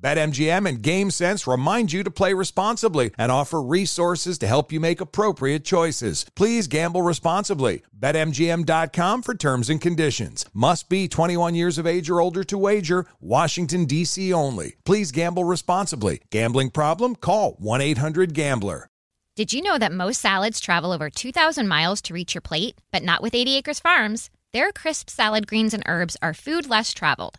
BetMGM and GameSense remind you to play responsibly and offer resources to help you make appropriate choices. Please gamble responsibly. BetMGM.com for terms and conditions. Must be 21 years of age or older to wager. Washington, D.C. only. Please gamble responsibly. Gambling problem? Call 1 800 Gambler. Did you know that most salads travel over 2,000 miles to reach your plate? But not with 80 Acres Farms. Their crisp salad greens and herbs are food less traveled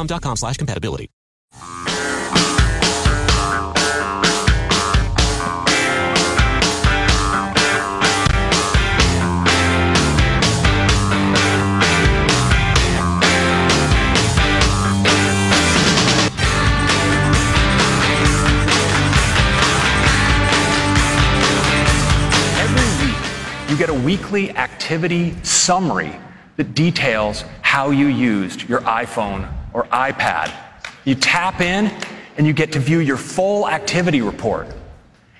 dexcom.com slash compatibility. You get a weekly activity summary that details how you used your iPhone or iPad. You tap in and you get to view your full activity report.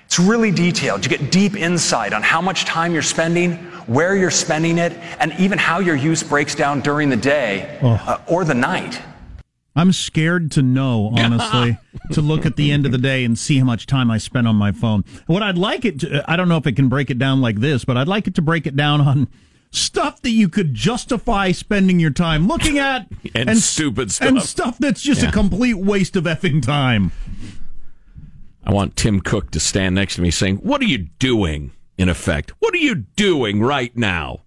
It's really detailed. You get deep insight on how much time you're spending, where you're spending it, and even how your use breaks down during the day uh, or the night. I'm scared to know, honestly, to look at the end of the day and see how much time I spent on my phone. What I'd like it to, I don't know if it can break it down like this, but I'd like it to break it down on stuff that you could justify spending your time looking at and, stupid stuff and stuff that's just Yeah. a complete waste of effing time. I want Tim Cook to stand next to me saying, What are you doing, in effect? What are you doing right now?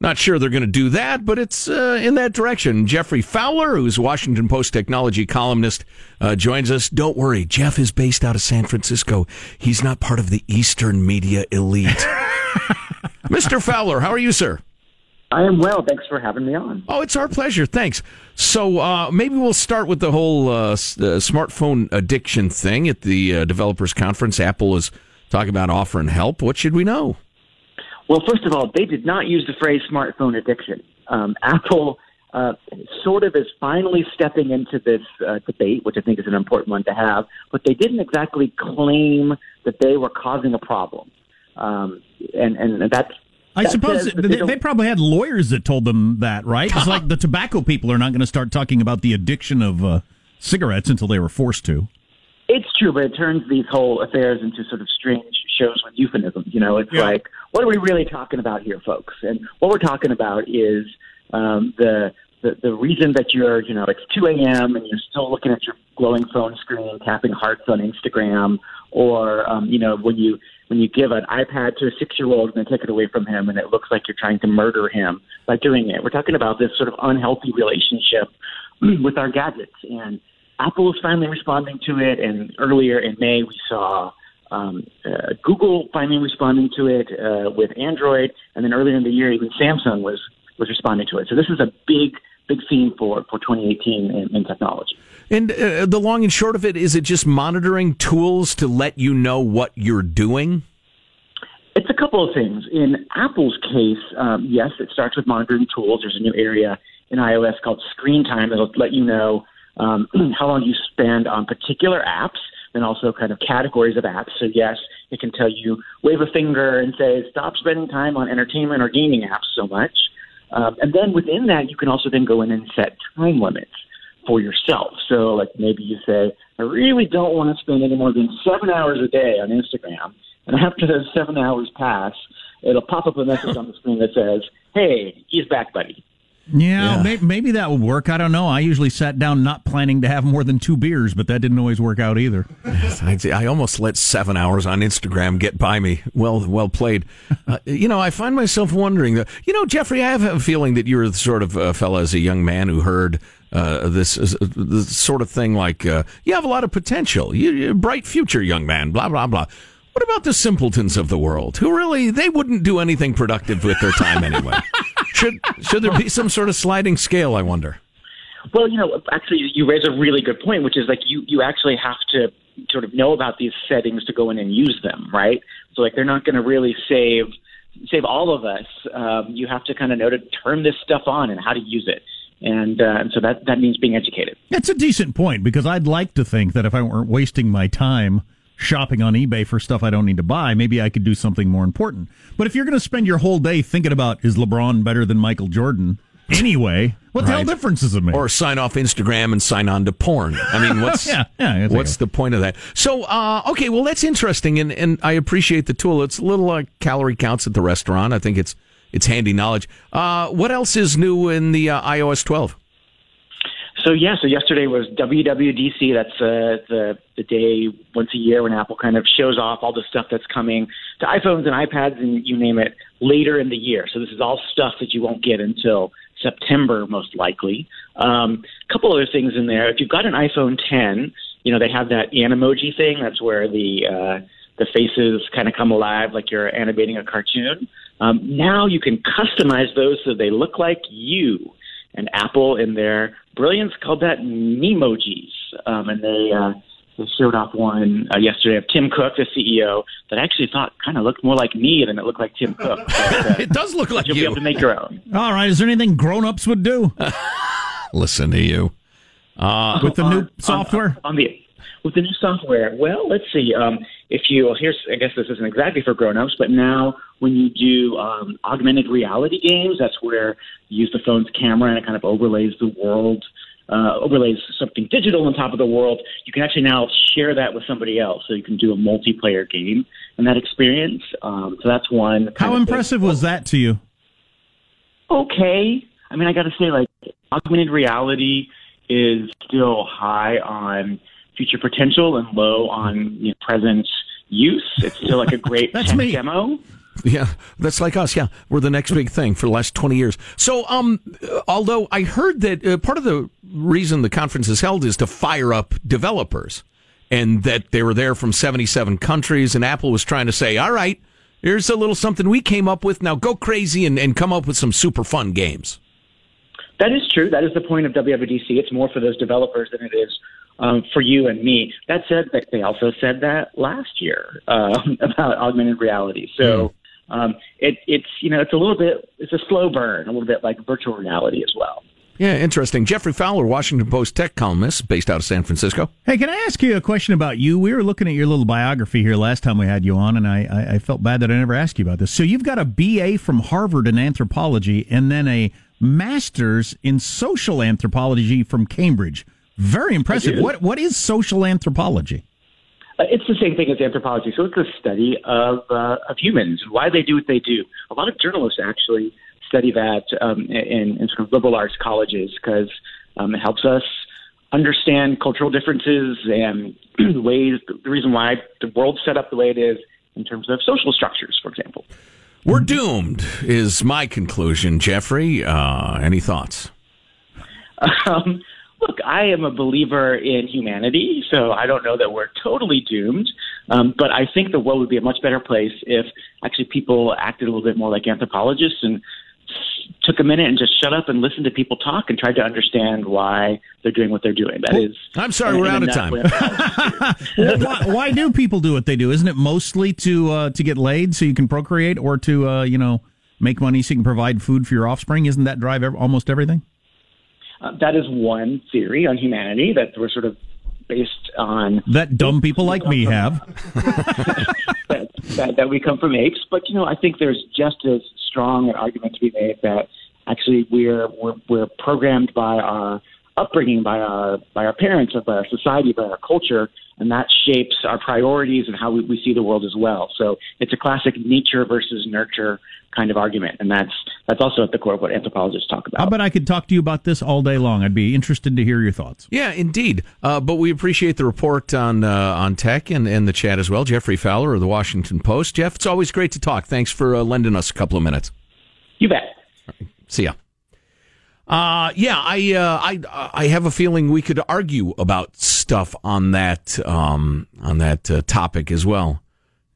Not sure they're going to do that, but it's uh, in that direction. Geoffrey Fowler, who's Washington Post technology columnist, uh, joins us. Don't worry, Jeff is based out of San Francisco. He's not part of the Eastern media elite. Mr. Fowler, how are you, sir? I am well. Thanks for having me on. Oh, it's our pleasure. Thanks. So uh, maybe we'll start with the whole uh, s- uh, smartphone addiction thing at the uh, developers conference. Apple is talking about offering help. What should we know? Well, first of all, they did not use the phrase smartphone addiction. Um, Apple uh, sort of is finally stepping into this uh, debate, which I think is an important one to have, but they didn't exactly claim that they were causing a problem. Um, and, and that's. I that suppose says they, they they probably had lawyers that told them that, right? It's like the tobacco people are not going to start talking about the addiction of uh, cigarettes until they were forced to. It's true, but it turns these whole affairs into sort of strange shows with euphemisms. You know, it's Yeah. like, what are we really talking about here, folks? And what we're talking about is um, the, the the reason that you're, you know, it's 2 a.m. and you're still looking at your glowing phone screen, tapping hearts on Instagram, or um, you know, when you when you give an iPad to a six-year-old and then take it away from him, and it looks like you're trying to murder him by doing it. We're talking about this sort of unhealthy relationship with our gadgets and Apple is finally responding to it, and earlier in May we saw um, uh, Google finally responding to it uh, with Android, and then earlier in the year even Samsung was was responding to it. So this is a big big theme for for 2018 in, in technology. And uh, the long and short of it is, it just monitoring tools to let you know what you're doing. It's a couple of things. In Apple's case, um, yes, it starts with monitoring tools. There's a new area in iOS called Screen Time that'll let you know um, how long you spend on particular apps and also kind of categories of apps. So, yes, it can tell you, wave a finger and say, stop spending time on entertainment or gaming apps so much. Um, and then within that, you can also then go in and set time limits for yourself. So, like maybe you say, I really don't want to spend any more than seven hours a day on Instagram. And after those seven hours pass, it'll pop up a message on the screen that says, Hey, he's back, buddy. Yeah, yeah. Maybe, maybe, that would work. I don't know. I usually sat down not planning to have more than two beers, but that didn't always work out either. I, I almost let seven hours on Instagram get by me. Well, well played. Uh, you know, I find myself wondering. That, you know, Geoffrey, I have a feeling that you're the sort of uh, fella as a young man who heard uh, this, this sort of thing like, uh, you have a lot of potential, you, you bright future, young man. Blah blah blah. What about the simpletons of the world who really they wouldn't do anything productive with their time anyway? should should there be some sort of sliding scale? I wonder. Well, you know, actually, you raise a really good point, which is like you you actually have to sort of know about these settings to go in and use them, right? So like they're not going to really save save all of us. Um, you have to kind of know to turn this stuff on and how to use it. And, uh, and so that, that means being educated. That's a decent point because I'd like to think that if I weren't wasting my time shopping on eBay for stuff I don't need to buy, maybe I could do something more important. But if you're going to spend your whole day thinking about is LeBron better than Michael Jordan anyway, what the right. hell difference does it make? Or sign off Instagram and sign on to porn. I mean, what's yeah, yeah, what's the point of that? So, uh, okay, well, that's interesting, and, and I appreciate the tool. It's a little uh, calorie counts at the restaurant. I think it's it's handy knowledge. Uh, what else is new in the uh, iOS 12? So yeah, so yesterday was WWDC. That's uh, the the day once a year when Apple kind of shows off all the stuff that's coming to iPhones and iPads and you name it later in the year. So this is all stuff that you won't get until September most likely. A um, couple other things in there. If you've got an iPhone 10, you know they have that Animoji thing. That's where the uh, the faces kind of come alive like you're animating a cartoon. Um, now you can customize those so they look like you. And Apple, in their brilliance, called that Memojis. Um, and they uh, they showed off one uh, yesterday of Tim Cook, the CEO, that I actually thought kind of looked more like me than it looked like Tim Cook. But, uh, it does look like you'll you. You'll be able to make your own. All right. Is there anything grown-ups would do? Listen to you. Uh, with the on, new software? On, on, the with the new software. Well, let's see. Um, if you well, here's I guess this isn't exactly for grown-ups, but now when you do um, augmented reality games, that's where you use the phone's camera and it kind of overlays the world, uh, overlays something digital on top of the world. You can actually now share that with somebody else, so you can do a multiplayer game and that experience. Um, so that's one. How impressive was that to you? Okay, I mean, I got to say, like augmented reality is still high on future potential and low on you know, present use. It's still like a great That's me. demo. Yeah, that's like us. Yeah, we're the next big thing for the last twenty years. So, um, although I heard that uh, part of the reason the conference is held is to fire up developers, and that they were there from seventy-seven countries, and Apple was trying to say, "All right, here's a little something we came up with. Now go crazy and, and come up with some super fun games." That is true. That is the point of WWDC. It's more for those developers than it is um, for you and me. That said, they also said that last year uh, about augmented reality. So mm. um, it, it's you know it's a little bit it's a slow burn, a little bit like virtual reality as well. Yeah, interesting. Geoffrey Fowler, Washington Post tech columnist based out of San Francisco. Hey, can I ask you a question about you? We were looking at your little biography here last time we had you on, and I, I, I felt bad that I never asked you about this. So you've got a BA from Harvard in anthropology and then a master's in social anthropology from Cambridge. Very impressive. What what is social anthropology? Uh, it's the same thing as anthropology. So it's the study of uh, of humans, why they do what they do. A lot of journalists actually study that um, in, in sort of liberal arts colleges because um, it helps us understand cultural differences and ways. The reason why the world's set up the way it is in terms of social structures, for example. We're doomed, is my conclusion, Geoffrey. Uh, any thoughts? Um, look, I am a believer in humanity, so I don't know that we're totally doomed. Um, but I think the world would be a much better place if actually people acted a little bit more like anthropologists and took a minute and just shut up and listened to people talk and tried to understand why they're doing what they're doing. That is. I'm sorry, we're out of time. well, why, why, do people do what they do? Isn't it mostly to uh, to get laid so you can procreate, or to uh, you know make money so you can provide food for your offspring? Isn't that drive almost everything? Uh, that is one theory on humanity that we're sort of based on that dumb people like me have that, that, that we come from apes. But you know, I think there's just as strong an argument to be made that actually we're we're, we're programmed by our upbringing, by our by our parents, by our society, by our culture, and that shapes our priorities and how we, we see the world as well. So it's a classic nature versus nurture kind of argument, and that's that's also at the core of what anthropologists talk about. I bet I could talk to you about this all day long. I'd be interested to hear your thoughts. Yeah, indeed. Uh, but we appreciate the report on uh, on tech and, and the chat as well. Geoffrey Fowler of the Washington Post. Jeff, it's always great to talk. Thanks for uh, lending us a couple of minutes. You bet. Right. See ya. Uh, yeah, I, uh, I, I have a feeling we could argue about stuff on that, um, on that uh, topic as well.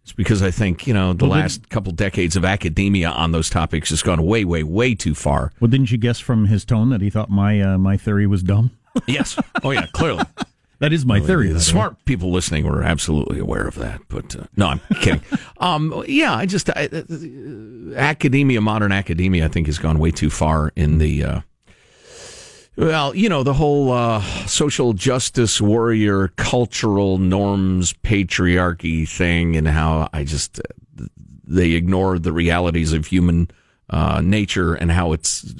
It's because I think you know the well, last couple decades of academia on those topics has gone way, way, way too far. Well, didn't you guess from his tone that he thought my uh, my theory was dumb? yes. Oh yeah, clearly. that is my theory. The smart people listening were absolutely aware of that. But uh, no, I'm kidding. um, yeah, I just I, uh, academia, modern academia, I think has gone way too far in the uh, well, you know, the whole uh, social justice warrior, cultural norms, patriarchy thing, and how I just, uh, they ignore the realities of human uh, nature and how it's,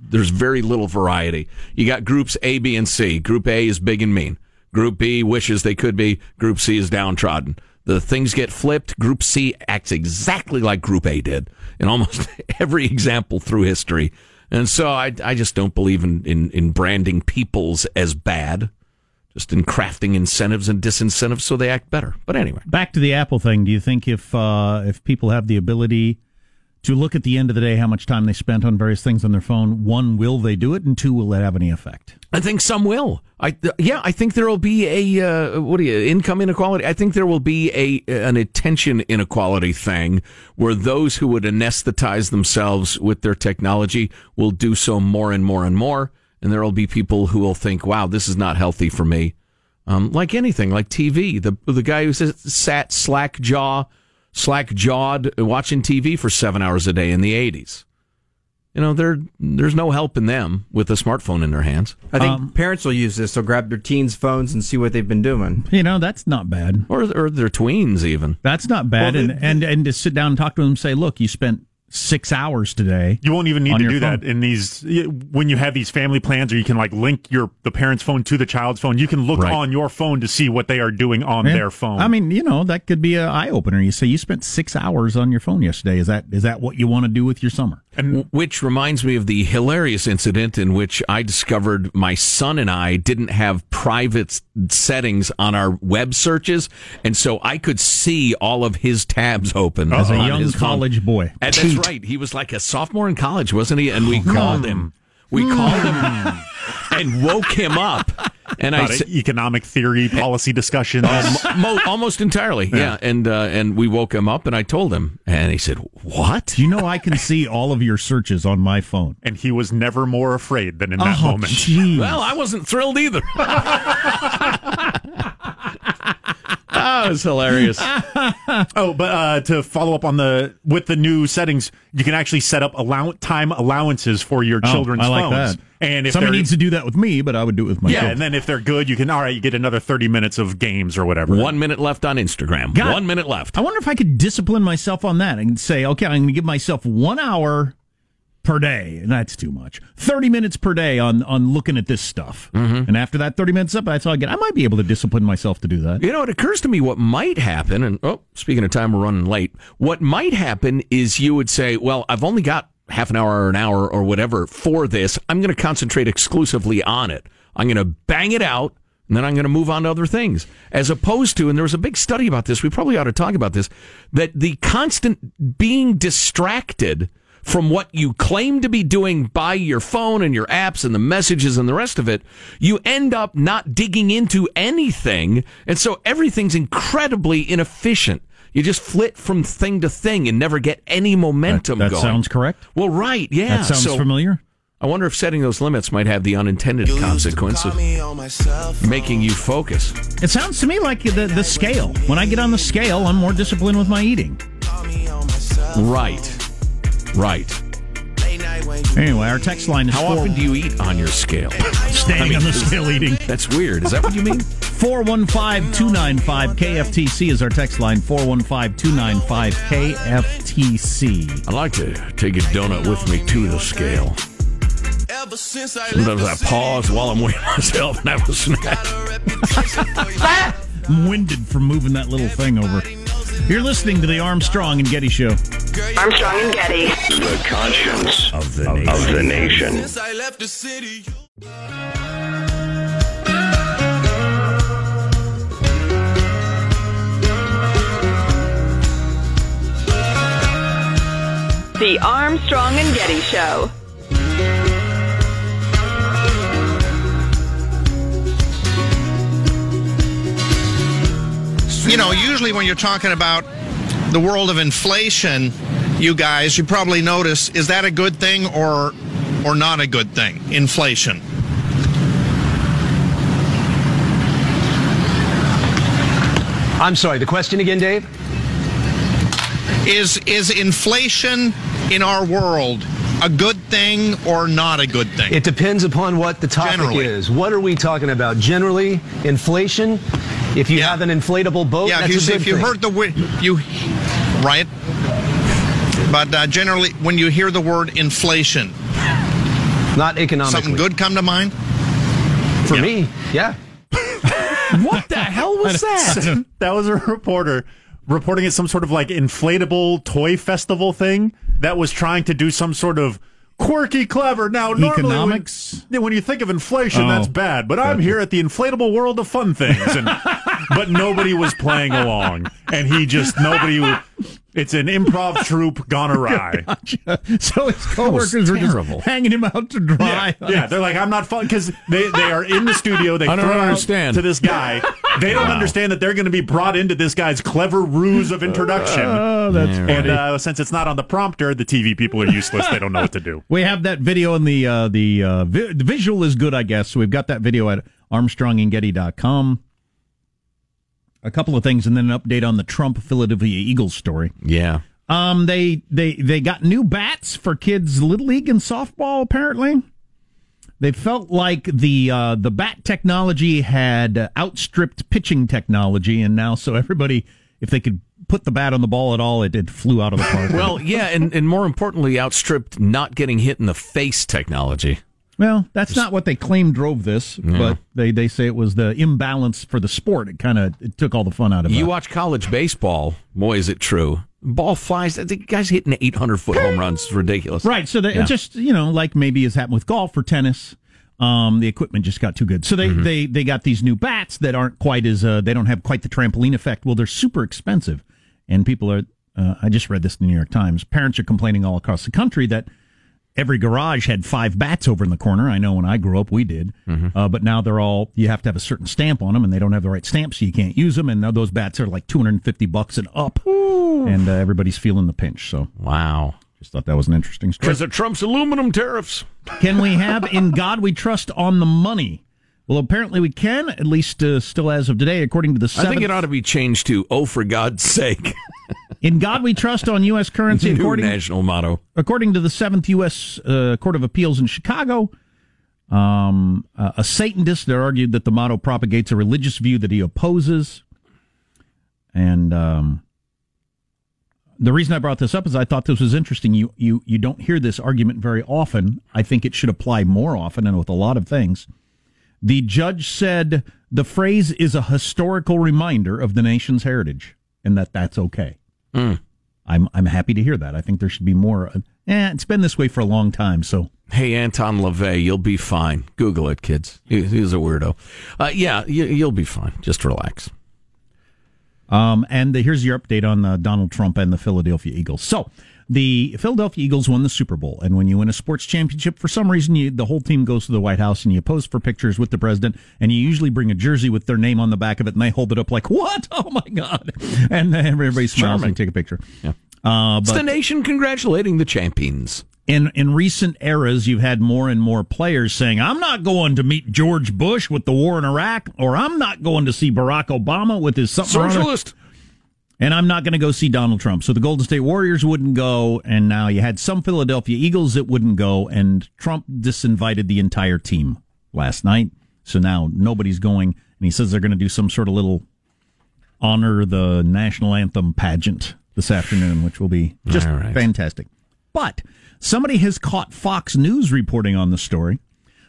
there's very little variety. You got groups A, B, and C. Group A is big and mean. Group B wishes they could be. Group C is downtrodden. The things get flipped. Group C acts exactly like Group A did in almost every example through history. And so I, I just don't believe in, in, in branding peoples as bad, just in crafting incentives and disincentives so they act better. But anyway. Back to the Apple thing. Do you think if uh, if people have the ability to look at the end of the day how much time they spent on various things on their phone, one, will they do it? And two, will that have any effect? I think some will. I yeah, I think there will be a uh, what do you income inequality. I think there will be a an attention inequality thing where those who would anesthetize themselves with their technology will do so more and more and more, and there will be people who will think, "Wow, this is not healthy for me." Um, like anything, like TV, the the guy who says sat slack jaw slack jawed watching TV for seven hours a day in the 80s. You know, there there's no help in them with a smartphone in their hands. I think um, parents will use this. They'll grab their teens' phones and see what they've been doing. You know, that's not bad. Or or their tweens even. That's not bad. Well, and, and and to sit down and talk to them and say, look, you spent six hours today. You won't even need to do phone. that in these when you have these family plans, or you can like link your the parent's phone to the child's phone. You can look right. on your phone to see what they are doing on their phone. I mean, you know, that could be an eye opener. You say you spent six hours on your phone yesterday. Is that is that what you want to do with your summer? And which reminds me of the hilarious incident in which I discovered my son and I didn't have private settings on our web searches, and so I could see all of his tabs open as a young college phone. boy. And that's right. He was like a sophomore in college, wasn't he? And we oh, called him. We called him and woke him up and I said, economic theory policy discussions mo- almost entirely. Yeah, yeah. and uh, and we woke him up, and I told him, and he said, "What? You know, I can see all of your searches on my phone." And he was never more afraid than in that oh, moment. Geez. Well, I wasn't thrilled either. that was hilarious. oh, but uh, to follow up on the with the new settings, you can actually set up allow- time allowances for your oh, children's I like phones. That. And if somebody needs to do that with me, but I would do it with my Yeah, and then if they're good, you can all right, you get another thirty minutes of games or whatever. One minute left on Instagram. God, one minute left. I wonder if I could discipline myself on that and say, okay, I'm going to give myself one hour per day. And that's too much. 30 minutes per day on, on looking at this stuff. Mm-hmm. And after that 30 minutes up, that's all I get. I might be able to discipline myself to do that. You know, it occurs to me what might happen, and oh, speaking of time, we're running late. What might happen is you would say, well, I've only got half an hour or an hour or whatever for this. I'm going to concentrate exclusively on it. I'm going to bang it out. And then I'm going to move on to other things. As opposed to, and there was a big study about this, we probably ought to talk about this, that the constant being distracted from what you claim to be doing by your phone and your apps and the messages and the rest of it, you end up not digging into anything. And so everything's incredibly inefficient. You just flit from thing to thing and never get any momentum That going. sounds correct. Well, right. Yeah. That sounds So familiar. I wonder if setting those limits might have the unintended consequence of making you focus. It sounds to me like the, the scale. When I get on the scale, I'm more disciplined with my eating. Right. Right. Anyway, our text line is How four- often do you eat on your scale? Standing I mean, on the scale eating. That's weird. Is that what you mean? 415 295 KFTC is our text line. 415 295 KFTC. I'd like to take a donut with me to the scale. Sometimes I pause while I'm weighing myself and have a snack. I'm winded from moving that little thing over. You're listening to the Armstrong and Getty Show. Armstrong and Getty. The conscience of the, of the nation. The Armstrong and Getty Show. You know, usually when you're talking about the world of inflation, you guys, you probably notice is that a good thing or or not a good thing? Inflation. I'm sorry, the question again, Dave? Is is inflation in our world a good thing or not a good thing? It depends upon what the topic Generally. is. What are we talking about? Generally, inflation. If you have an inflatable boat, yeah, that's if a you, good if you thing. heard the word you right, but uh, generally when you hear the word inflation, not economically, something good come to mind. For me, yeah. what the hell was that? that was a reporter reporting at some sort of like inflatable toy festival thing that was trying to do some sort of quirky, clever. Now, normally when- Economics? yeah, when, you think of inflation, Oh, that's bad. But I'm here at the inflatable world of fun things, and but nobody was playing along, and he just nobody. w- It's an improv troupe gone awry. So his coworkers were terrible. just hanging him out to dry. Yeah, yeah, they're like, I'm not fun because they, they are in the studio. They I don't throw understand. to this guy. They don't Wow. understand that they're going to be brought into this guy's clever ruse of introduction. Oh, that's Yeah, and uh, since it's not on the prompter, the TV people are useless. They don't know what to do. We have that video and the uh, the, uh, vi- the visual is good, I guess. So we've got that video at armstrongandgetty.com. A couple of things and then an update on the Trump Philadelphia Eagles story. Yeah. Um, they they they got new bats for kids little league and softball. Apparently, they felt like the uh, the bat technology had outstripped pitching technology, and now so everybody, if they could put the bat on the ball at all, it, it flew out of the park. Well, yeah, and, and more importantly, outstripped not getting hit in the face technology. Well, that's not what they claim drove this, Yeah. but they, they say it was the imbalance for the sport. It kind of it took all the fun out of it. You watch college baseball, boy, is it true. Ball flies. The guy's hitting 800 foot home runs. It's ridiculous. Right. So they Yeah. it just you know like maybe has happened with golf or tennis. Um, the equipment just got too good. So they, Mm-hmm. they they got these new bats that aren't quite as uh, they don't have quite the trampoline effect. Well, they're super expensive, and people are. Uh, I just read this in the New York Times. Parents are complaining all across the country that every garage had five bats over in the corner. I know when I grew up we did, Mm-hmm. uh, but now they're all you have to have a certain stamp on them, and they don't have the right stamp, so you can't use them. And now those bats are like two hundred and fifty bucks and up, and uh, everybody's feeling the pinch. So Wow. just thought that was an interesting story. Because of Trump's aluminum tariffs. Can we have "In God We Trust" on the money? Well, apparently we can, at least uh, still as of today, according to the I think it ought to be changed to "Oh, for God's sake!" In God We Trust on U.S. currency, New according national motto. according to the Seventh U.S. Uh, Court of Appeals in Chicago. Um, uh, a Satanist that argued that the motto propagates a religious view that he opposes, and um, the reason I brought this up is I thought this was interesting. You you you don't hear this argument very often. I think it should apply more often, and with a lot of things. The judge said the phrase is a historical reminder of the nation's heritage, and that that's okay. Mm. I'm I'm happy to hear that. I think there should be more. Uh, eh, it's been this way for a long time. So Hey, Anton LaVey, you'll be fine. Google it, kids. He, he's a weirdo. Uh, yeah, you, you'll be fine. Just relax. Um, and the, here's your update on uh, Donald Trump and the Philadelphia Eagles. So, The Philadelphia Eagles won the Super Bowl, and when you win a sports championship, for some reason, you, the whole team goes to the White House and you pose for pictures with the president, and you usually bring a jersey with their name on the back of it, and they hold it up like, "What? Oh my god!" And then everybody smiles Charming. and take a picture. Yeah. Uh, It's the nation congratulating the champions. in in recent eras, you've had more and more players saying, "I'm not going to meet George Bush with the war in Iraq," or "I'm not going to see Barack Obama with his something or other." Socialist. And I'm not going to go see Donald Trump. So the Golden State Warriors wouldn't go, and now you had some Philadelphia Eagles that wouldn't go, and Trump disinvited the entire team last night. So now nobody's going, and he says they're going to do some sort of little honor the national anthem pageant this afternoon, which will be just right. fantastic. But somebody has caught Fox News reporting on the story,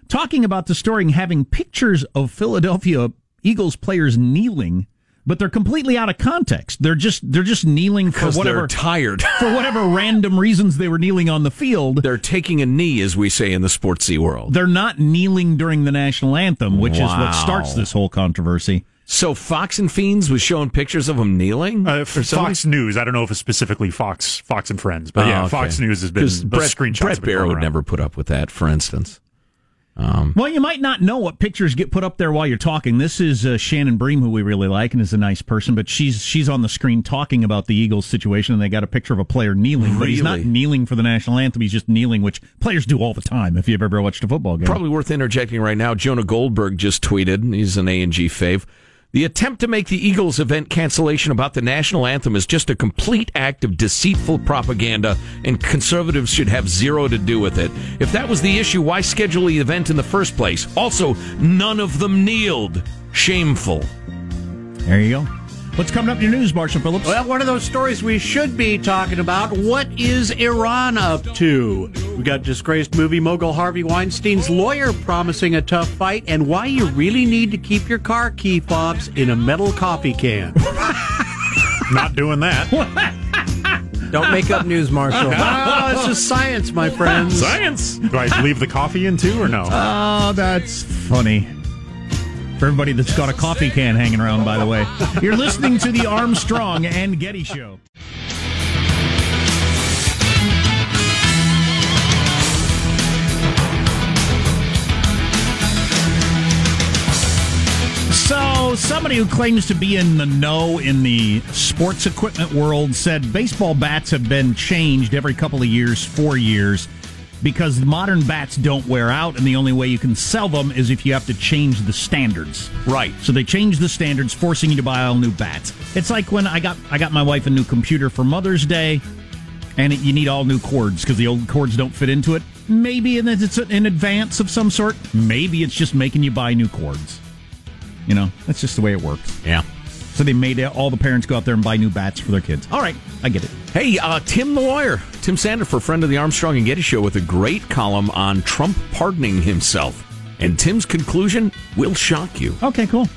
talking about the story and having pictures of Philadelphia Eagles players kneeling, but they're completely out of context. They're just they're just kneeling for whatever tired. for whatever random reasons they were kneeling on the field. They're taking a knee, as we say in the sportsy world. They're not kneeling during the national anthem, which is what starts this whole controversy. So Fox and Fiends was showing pictures of them kneeling. Uh, or? Fox News. I don't know if it's specifically Fox, Fox and Friends, but Oh, yeah, okay. Fox News has been 'Cause the Bret, screenshots. Bret have been Baier would around. never put up with that, for instance. Um, Well, you might not know what pictures get put up there while you're talking. This is uh, Shannon Bream, who we really like and is a nice person, but she's she's on the screen talking about the Eagles situation, and they got a picture of a player kneeling. But he's not kneeling for the national anthem; he's just kneeling, which players do all the time. If you've ever watched a football game, Probably worth interjecting right now. Jonah Goldberg just tweeted. He's an A and G fave. The attempt to make the Eagles event cancellation about the national anthem is just a complete act of deceitful propaganda, and conservatives should have zero to do with it. If that was the issue, why schedule the event in the first place? Also, none of them kneeled. Shameful. There you go. What's coming up in your news, Marshall Phillips? Well, one of those stories we should be talking about. What is Iran up to? We got disgraced movie mogul Harvey Weinstein's lawyer promising a tough fight, and why you really need to keep your car key fobs in a metal coffee can. Not doing that. Don't make up news, Marshall. oh, this is science, my friends. Science. Do I leave the coffee in too, or no? Oh, that's funny. For everybody that's got a coffee can hanging around, by the way. You're listening to the Armstrong and Getty Show. So, somebody who claims to be in the know in the sports equipment world said baseball bats have been changed every couple of years, four years, because modern bats don't wear out, and the only way you can sell them is if you have to change the standards. Right. So they changed the standards, forcing you to buy all new bats. It's like when I got I got my wife a new computer for Mother's Day, and it, you need all new cords because the old cords don't fit into it. Maybe and it's an advance of some sort. Maybe it's just making you buy new cords. You know, that's just the way it works. Yeah. So they made all the parents go out there and buy new bats for their kids. All right, I get it. Hey, uh, Tim the lawyer, Tim Sandefur, friend of the Armstrong and Getty show, with a great column on Trump pardoning himself. And Tim's conclusion will shock you. Okay, cool.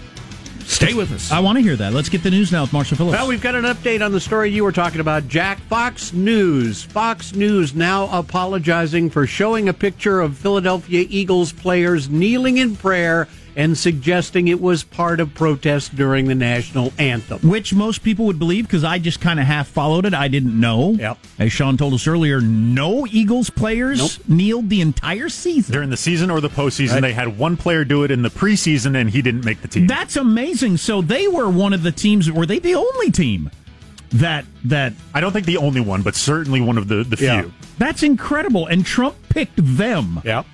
Stay with us. I want to hear that. Let's get the news now with Marshall Phillips. Well, we've got an update on the story you were talking about, Jack. Fox News. Fox News now apologizing for showing a picture of Philadelphia Eagles players kneeling in prayer and suggesting it was part of protest during the national anthem. Which most people would believe because I just kind of half followed it. I didn't know. Yep. As Sean told us earlier, no Eagles players Nope. kneeled the entire season. During the season or the postseason, Right. they had one player do it in the preseason, and he didn't make the team. That's amazing. So they were one of the teams. Were they the only team that that? I don't think the only one, but certainly one of the the Yeah. few. That's incredible. And Trump picked them. Yep.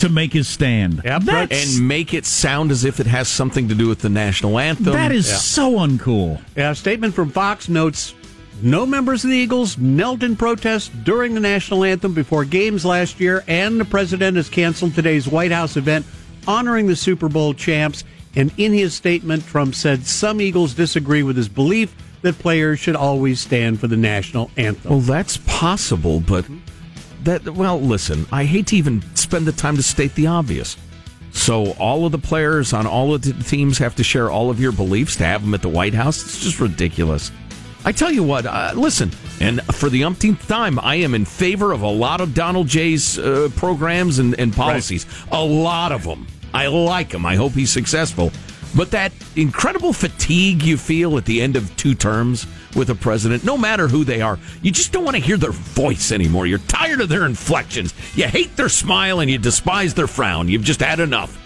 To make his stand. Yep. That's, and make it sound as if it has something to do with the national anthem. that is Yeah. so uncool. Yeah, a statement from Fox notes no members of the Eagles knelt in protest during the national anthem before games last year, and the president has canceled today's White House event honoring the Super Bowl champs. And in his statement, Trump said some Eagles disagree with his belief that players should always stand for the national anthem. Well, that's possible, but that well, listen, I hate to even spend the time to state the obvious. So all of the players on all of the teams have to share all of your beliefs to have them at the White House. It's just ridiculous. I tell you what, uh, listen, and for the umpteenth time, I am in favor of a lot of Donald J's uh, programs and, and policies. A lot of them. I like him. I hope he's successful. But that incredible fatigue you feel at the end of two terms with a president, no matter who they are, you just don't want to hear their voice anymore. You're tired of their inflections. You hate their smile and you despise their frown. You've just had enough.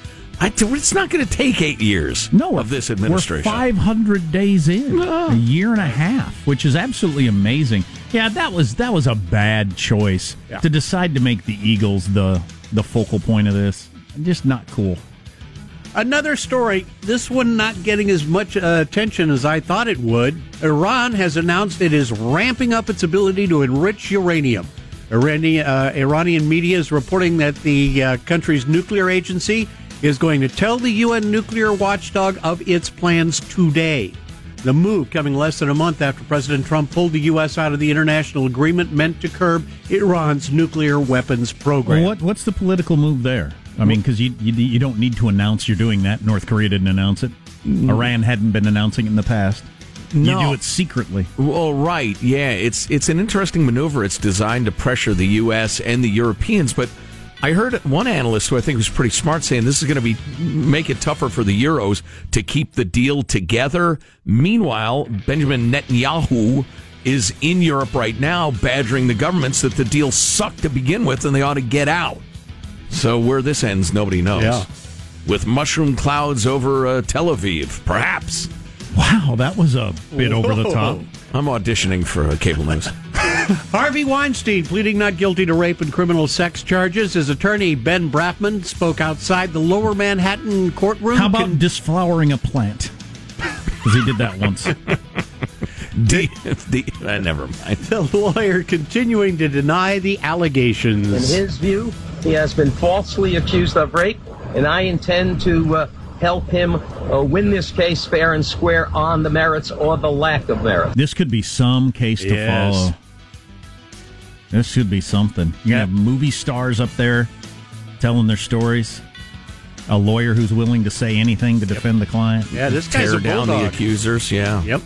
I, it's not going to take eight years no, of this administration. We're 500 days in, ah. a year and a half, which is absolutely amazing. Yeah, that was that was a bad choice Yeah. to decide to make the Eagles the the focal point of this. Just not cool. Another story, this one not getting as much uh, attention as I thought it would. Iran has announced it is ramping up its ability to enrich uranium. Iranian, uh, Iranian media is reporting that the uh, country's nuclear agency is going to tell the UN nuclear watchdog of its plans today. The move coming less than a month after President Trump pulled the U.S. out of the international agreement meant to curb Iran's nuclear weapons program. What what's the political move there? I mean, because you, you you don't need to announce you're doing that. North Korea didn't announce it. Mm. Iran hadn't been announcing it in the past. You do it secretly. Well, right, yeah, it's it's an interesting maneuver. It's designed to pressure the U.S. and the Europeans, but I heard one analyst who I think was pretty smart saying this is going to be make it tougher for the Euros to keep the deal together. Meanwhile, Benjamin Netanyahu is in Europe right now, badgering the governments that the deal sucked to begin with and they ought to get out. So where this ends, nobody knows. Yeah. With mushroom clouds over uh, Tel Aviv, perhaps. Wow, that was a bit over the top. I'm auditioning for uh, cable news. Harvey Weinstein pleading not guilty to rape and criminal sex charges. His attorney, Ben Brafman, spoke outside the lower Manhattan courtroom. How about disflowering a plant? Because he did that once. D, D, uh, never mind. The lawyer continuing to deny the allegations. In his view, he has been falsely accused of rape, and I intend to uh, help him uh, win this case fair and square on the merits or the lack of merit. This could be some case to Yes. follow. This should be something. You have movie stars up there telling their stories. A lawyer who's willing to say anything to defend the client. Yeah, this guy's Tear a down the accusers, yeah. Yep.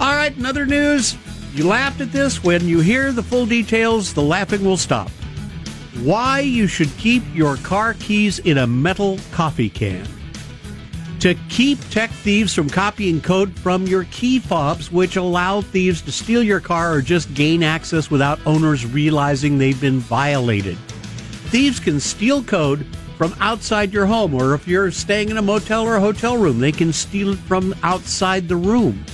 All right, another news. You laughed at this. When you hear the full details, the laughing will stop. Why you should keep your car keys in a metal coffee can. To keep tech thieves from copying code from your key fobs, which allow thieves to steal your car or just gain access without owners realizing they've been violated. Thieves can steal code from outside your home, or if you're staying in a motel or a hotel room, they can steal it from outside the room.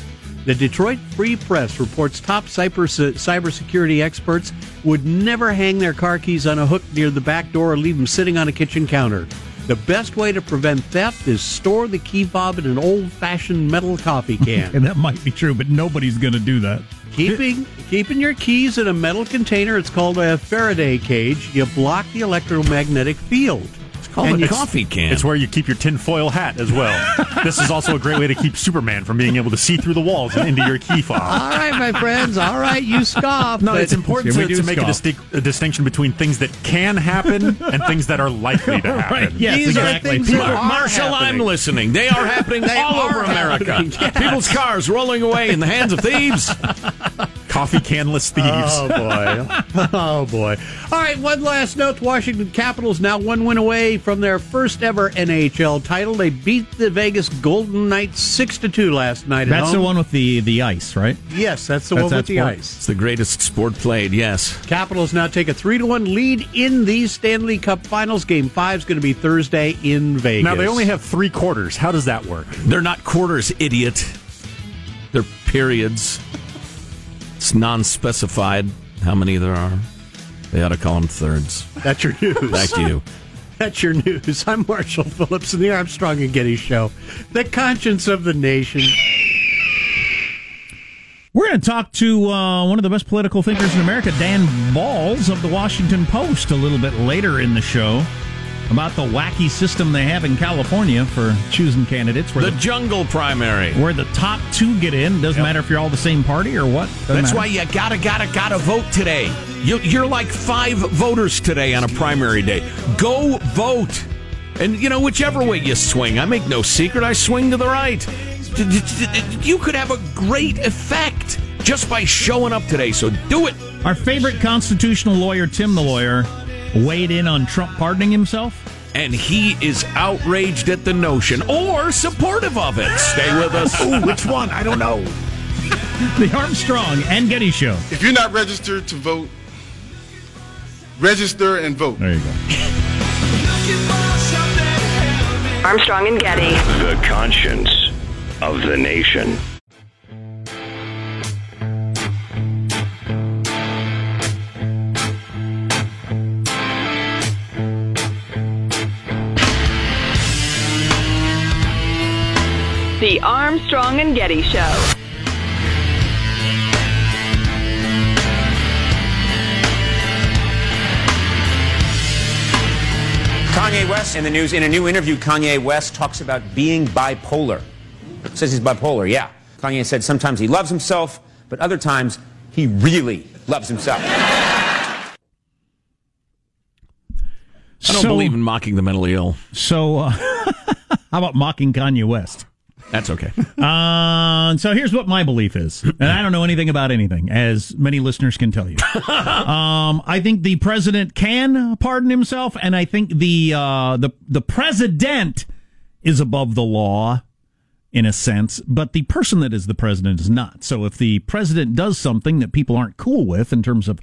The Detroit Free Press reports top cyber cybersecurity experts would never hang their car keys on a hook near the back door or leave them sitting on a kitchen counter. The best way to prevent theft is store the key fob in an old-fashioned metal coffee can. And that might be true, but nobody's going to do that. keeping keeping your keys in a metal container, it's called a Faraday cage. You block the electromagnetic field. It's called a coffee can. It's where you keep your tinfoil hat as well. this is also a great way to keep Superman from being able to see through the walls and into your key fob. All right, my friends. All right, you scoff. No, it's important to, to make a, scoff. distinct, a distinction between things that can happen and things that are likely to happen. Right, yes, These are exactly. things that are Marshall, I'm listening. They are happening They all are over America. yes. People's cars rolling away in the hands of thieves. Coffee canless thieves. Oh boy! Oh boy! All right. One last note: the Washington Capitals now one win away from their first ever NHL title. They beat the Vegas Golden Knights six to two last night. at That's the one with the, the ice, right? Yes, that's the That's one that with the sport? ice. It's the greatest sport played, yes. Capitals now take a three to one lead in the Stanley Cup Finals. Game five is going to be Thursday in Vegas. Now, they only have three quarters. How does that work? They're not quarters, idiot. They're periods. It's non specified how many there are. They ought to call them thirds. That's your news. Back to you. That's your news. I'm Marshall Phillips in the Armstrong and Getty Show, the conscience of the nation. We're going to talk to uh, one of the best political thinkers in America, Dan Balz of the Washington Post, a little bit later in the show about the wacky system they have in California for choosing candidates. Where The the, jungle primary. where the top two get in. Doesn't matter if you're all the same party or what. Doesn't That's matter. why you gotta, gotta, gotta vote today. You, you're like five voters today on a primary day. Go vote. And, you know, whichever way you swing, I make no secret, I swing to the right. You could have a great effect just by showing up today, so do it. Our favorite constitutional lawyer, Tim the lawyer, weighed in on Trump pardoning himself. and he is outraged at the notion or supportive of it. Stay with us. Ooh, which one? I don't know. the Armstrong and Getty Show. If you're not registered to vote, register and vote. There you go. Armstrong and Getty. The conscience of the nation. The Armstrong and Getty Show. Kanye West in the news. In a new interview, Kanye West talks about being bipolar. Says he's bipolar, yeah. Kanye said sometimes he loves himself, but other times he really loves himself. I don't So- believe in mocking the mentally ill. So, uh, how about mocking Kanye West? That's okay. Uh, so here's what my belief is, and I don't know anything about anything, as many listeners can tell you. um, I think the president can pardon himself, and I think the uh, the the president is above the law in a sense, but the person that is the president is not. So if the president does something that people aren't cool with in terms of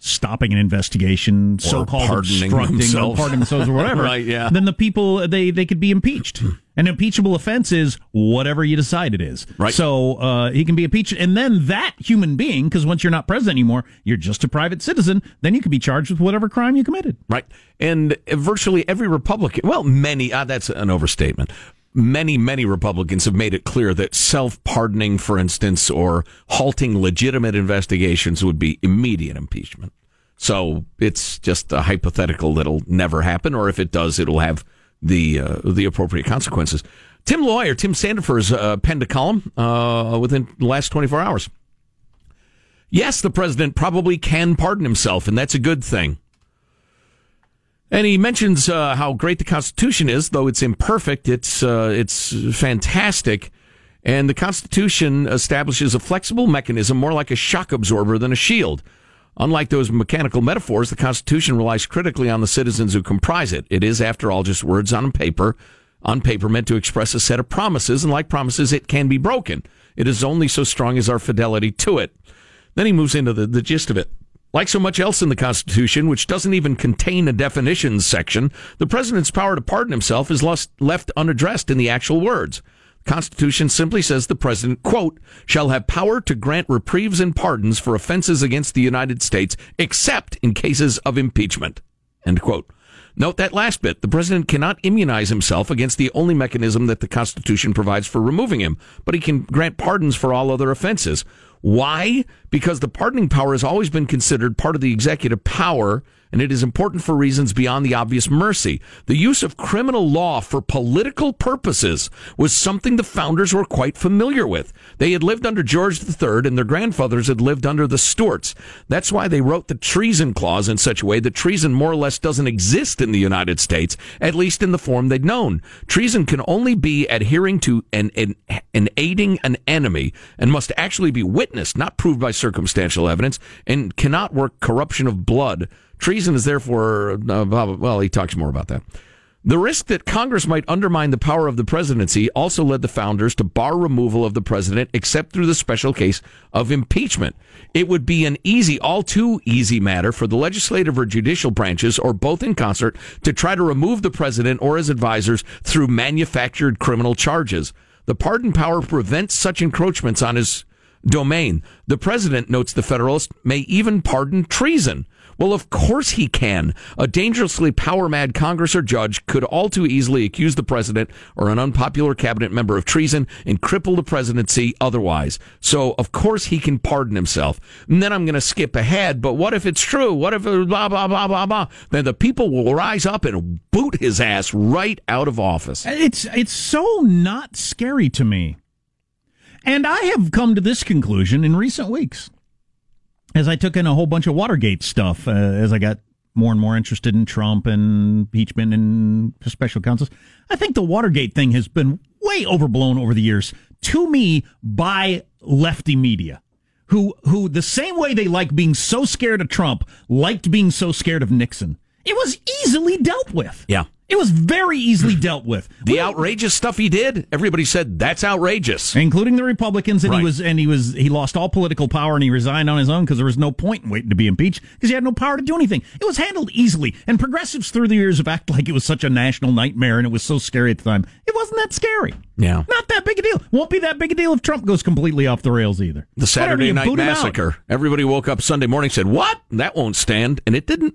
stopping an investigation, so-called pardoning obstructing or themselves. pardoning themselves or whatever, Right, yeah. then the people they they could be impeached. An impeachable offense is whatever you decide it is. Right. So uh, he can be impeached, and then that human being, because once you're not president anymore, you're just a private citizen. Then you can be charged with whatever crime you committed. Right. And virtually every Republican, well, many, uh, that's an overstatement. Many, many Republicans have made it clear that self pardoning, for instance, or halting legitimate investigations would be immediate impeachment. So it's just a hypothetical that'll never happen, or if it does, it'll have the uh, the appropriate consequences. Tim Lawyer, Tim Sandefur's uh, penned a column uh, within the last 24 hours. Yes, the president probably can pardon himself, and that's a good thing. And he mentions uh, how great the Constitution is, though it's imperfect. It's uh, it's fantastic, and the Constitution establishes a flexible mechanism, more like a shock absorber than a shield. Unlike those mechanical metaphors, the Constitution relies critically on the citizens who comprise it. It is, after all, just words on paper, on paper meant to express a set of promises, and like promises, it can be broken. It is only so strong as our fidelity to it. Then he moves into the, the gist of it. Like so much else in the Constitution, which doesn't even contain a definitions section, the president's power to pardon himself is left unaddressed in the actual words. Constitution simply says the president, quote, shall have power to grant reprieves and pardons for offenses against the United States, except in cases of impeachment, end quote. Note that last bit. The president cannot immunize himself against the only mechanism that the Constitution provides for removing him, but he can grant pardons for all other offenses. Why? Because the pardoning power has always been considered part of the executive power, and it is important for reasons beyond the obvious mercy. The use of criminal law for political purposes was something the founders were quite familiar with. They had lived under George III, and their grandfathers had lived under the Stuarts. That's why they wrote the treason clause in such a way that treason more or less doesn't exist in the United States, at least in the form they'd known. Treason can only be adhering to and, and, and aiding an enemy and must actually be witnessed, not proved by circumstantial evidence, and cannot work corruption of blood. Treason is therefore, uh, well, he talks more about that. The risk that Congress might undermine the power of the presidency also led the founders to bar removal of the president except through the special case of impeachment. It would be an easy, all too easy matter for the legislative or judicial branches, or both in concert, to try to remove the president or his advisors through manufactured criminal charges. The pardon power prevents such encroachments on his domain. The president, notes the Federalist, may even pardon treason. Well, of course he can. A dangerously power mad Congress or judge could all too easily accuse the president or an unpopular cabinet member of treason and cripple the presidency otherwise. So, of course, he can pardon himself. And then I'm going to skip ahead, but what if it's true? What if uh, blah, blah, blah, blah, blah? Then the people will rise up and boot his ass right out of office. It's it's so not scary to me. And I have come to this conclusion in recent weeks as I took in a whole bunch of Watergate stuff, uh, as I got more and more interested in Trump and impeachment and special counsels. I think the Watergate thing has been way overblown over the years to me by lefty media. Who, who the same way they like being so scared of Trump, liked being so scared of Nixon. It was easily dealt with. Yeah. It was very easily hmm. dealt with. The outrageous stuff he did, everybody said that's outrageous, including the Republicans. And Right. he was and he was he lost all political power and he resigned on his own because there was no point in waiting to be impeached because he had no power to do anything. It was handled easily. And progressives through the years have acted like it was such a national nightmare and it was so scary at the time. It wasn't that scary. Yeah. Not that big a deal. Won't be that big a deal if Trump goes completely off the rails either. The Saturday Whatever, Night. Massacre. Everybody woke up Sunday morning said, "What? That won't stand," and it didn't.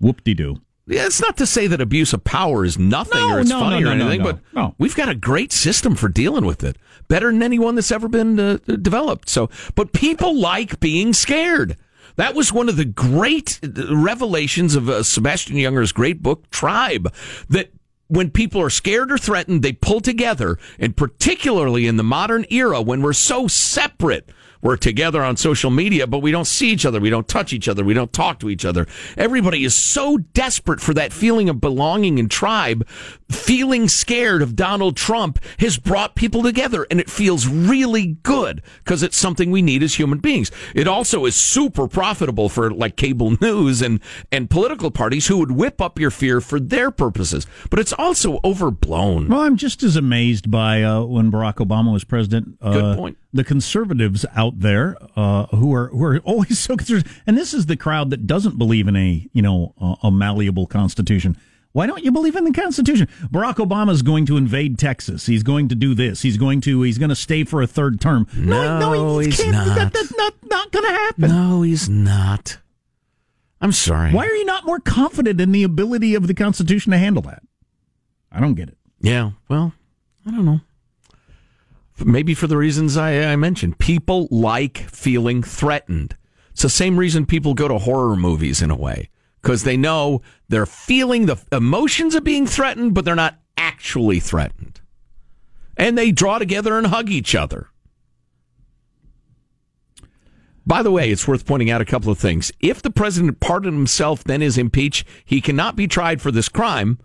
Whoop de doo. It's not to say that abuse of power is nothing No, or it's no, funny no, or anything, but we've got a great system for dealing with it, better than anyone that's ever been uh, developed. So, but people like being scared. That was one of the great uh, revelations of uh, Sebastian Junger's great book, Tribe, that when people are scared or threatened, they pull together, and particularly in the modern era when we're so separate. We're together on social media, but we don't see each other. We don't touch each other. We don't talk to each other. Everybody is so desperate for that feeling of belonging and tribe. Feeling scared of Donald Trump has brought people together and it feels really good because it's something we need as human beings. It also is super profitable for like cable news and, and political parties who would whip up your fear for their purposes. But it's also overblown. Well, I'm just as amazed by uh, when Barack Obama was president. Uh, Good point. The conservatives out there uh, who are who are always so concerned, and this is the crowd that doesn't believe in a you know a, a malleable constitution. Why don't you believe in the Constitution? Barack Obama is going to invade Texas. He's going to do this. He's going to. He's going to stay for a third term. No, he he's can't- not. That, that's not not going to happen. No, he's not. I'm sorry. Why are you not more confident in the ability of the Constitution to handle that? I don't get it. Yeah, well, I don't know. Maybe for the reasons I, I mentioned. People like feeling threatened. It's the same reason people go to horror movies in a way, because they know they're feeling the emotions of being threatened, but they're not actually threatened. And they draw together and hug each other. By the way, it's worth pointing out a couple of things. If the president pardoned himself, then is impeached, he cannot be tried for this crime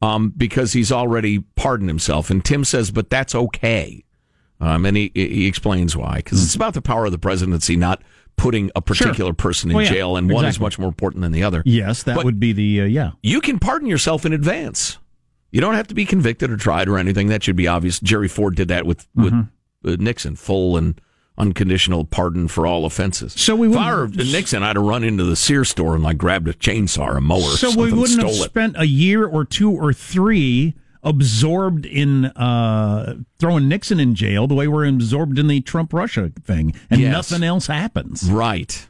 um, because he's already pardoned himself. And Tim says, but that's okay. Um, and he, he explains why. Because it's about the power of the presidency, not putting a particular person in Well, yeah, jail, and one is much more important than the other. Yes, that But would be the uh, yeah. You can pardon yourself in advance. You don't have to be convicted or tried or anything. That should be obvious. Jerry Ford did that with, with Mm-hmm. uh, Nixon, full and unconditional pardon for all offenses. So we I Nixon, I'd have run into the Sears store and like grabbed a chainsaw or a mower. or So we wouldn't have it. spent a year or two or three absorbed in uh, throwing Nixon in jail the way we're absorbed in the Trump Russia thing, and Yes. nothing else happens. Right.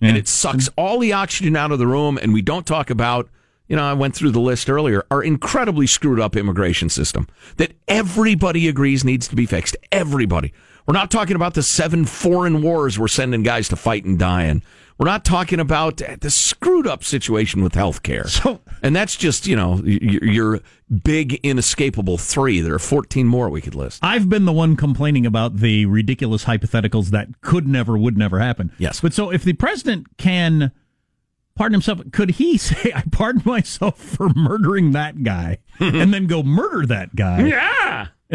And it sucks all the oxygen out of the room, and we don't talk about, you know, I went through the list earlier, our incredibly screwed up immigration system that everybody agrees needs to be fixed. Everybody. We're not talking about the seven foreign wars we're sending guys to fight and die in. We're not talking about the screwed up situation with health care. So, and that's just, you know, your, your big inescapable three. There are 14 more we could list. I've been the one complaining about the ridiculous hypotheticals that could never, would never happen. Yes. But so if the president can pardon himself, could he say, I pardon myself for murdering that guy and then go murder that guy? Yeah.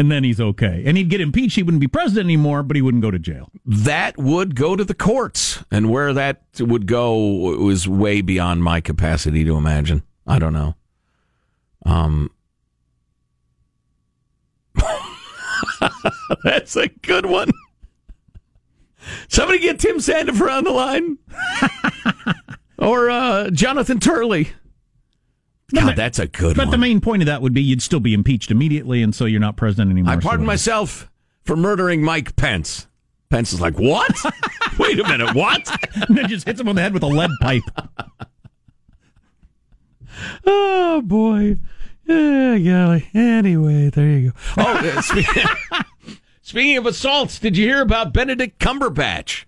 And then he's okay. And he'd get impeached. He wouldn't be president anymore, but he wouldn't go to jail. that would go to the courts, and where that would go was way beyond my capacity to imagine. I don't know. Um, that's a good one. Somebody get Tim Sandefur on the line, or uh, Jonathan Turley. God, that's a good But one. the main point of that would be you'd still be impeached immediately, and so you're not president anymore. I pardon whatever. myself for murdering Mike Pence. Pence is like, what? Wait a minute, what? and then just hits him on the head with a lead pipe. Oh boy. Yeah, golly. Anyway, there you go. Oh, uh, speaking, speaking of assaults, did you hear about Benedict Cumberbatch?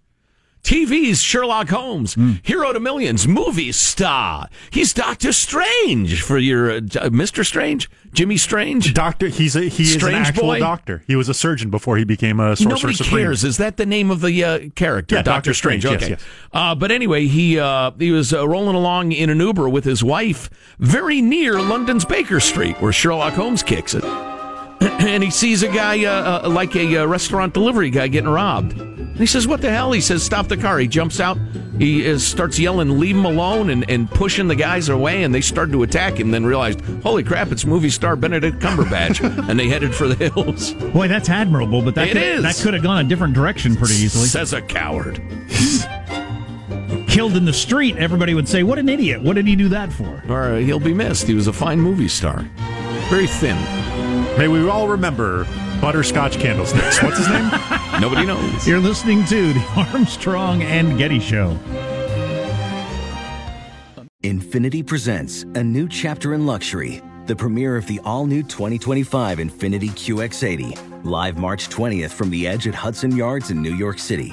TV's Sherlock Holmes, hero to millions, movie star. He's Doctor Strange for your uh, Mr. Strange, Jimmy Strange. Doctor, he's a, he is an actual boy? doctor. He was a surgeon before he became a sorcerer Nobody supreme. cares. Is that the name of the uh, character? Yeah, Doctor Dr. Strange. Strange, yes, Okay. yes. Uh, but anyway, he uh, he was uh, rolling along in an Uber with his wife, very near London's Baker Street, where Sherlock Holmes kicks it, and he sees a guy uh, uh, like a uh, restaurant delivery guy getting robbed. And he says, What the hell? He says, Stop the car. He jumps out. He uh, starts yelling, Leave him alone, and, and pushing the guys away. And they started to attack him, then realized, Holy crap, it's movie star Benedict Cumberbatch. and they headed for the hills. Boy, that's admirable, but that It could, is. that could have gone a different direction pretty easily. Says a coward. Killed in the street, everybody would say, What an idiot. What did he do that for? Or uh, he'll be missed. He was a fine movie star. Very thin. May we all remember butterscotch candlesticks. What's his name? Nobody knows. You're listening to the Armstrong and Getty Show. Infiniti presents a new chapter in luxury, the premiere of the all new 2025 Infiniti QX80, live March 20th from the edge at Hudson Yards in New York City,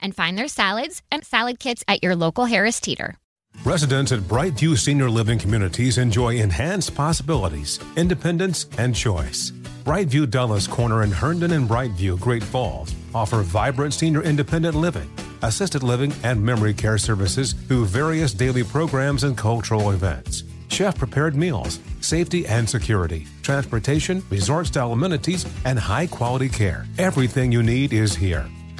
and find their salads and salad kits at your local Harris Teeter. Residents at Brightview Senior Living Communities enjoy enhanced possibilities, independence, and choice. Brightview Dulles Corner in Herndon and Brightview, Great Falls, offer vibrant senior independent living, assisted living, and memory care services through various daily programs and cultural events. Chef prepared meals, safety and security, transportation, resort style amenities, and high quality care. Everything you need is here.